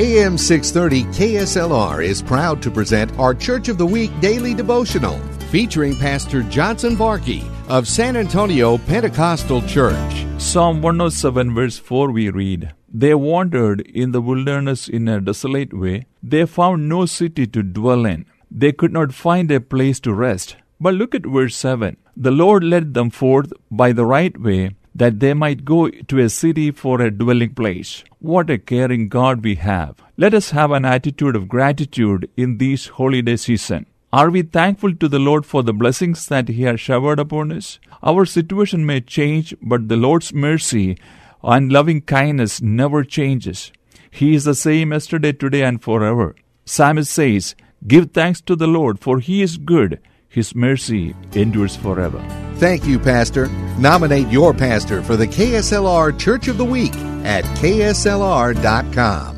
AM 630 KSLR is proud to present our Church of the Week daily devotional featuring Pastor Johnson Varkey of San Antonio Pentecostal Church. Psalm 107, verse 4, we read, They wandered in the wilderness in a desolate way. They found no city to dwell in. They could not find a place to rest. But look at verse 7. The Lord led them forth by the right way that they might go to a city for a dwelling place. What a caring God we have. Let us have an attitude of gratitude in this holiday season. Are we thankful to the Lord for the blessings that He has showered upon us? Our situation may change, but the Lord's mercy and loving kindness never changes. He is the same yesterday, today, and forever. Psalmist says, Give thanks to the Lord, for He is good. His mercy endures forever. Thank you, Pastor. Nominate your pastor for the KSLR Church of the Week at KSLR.com.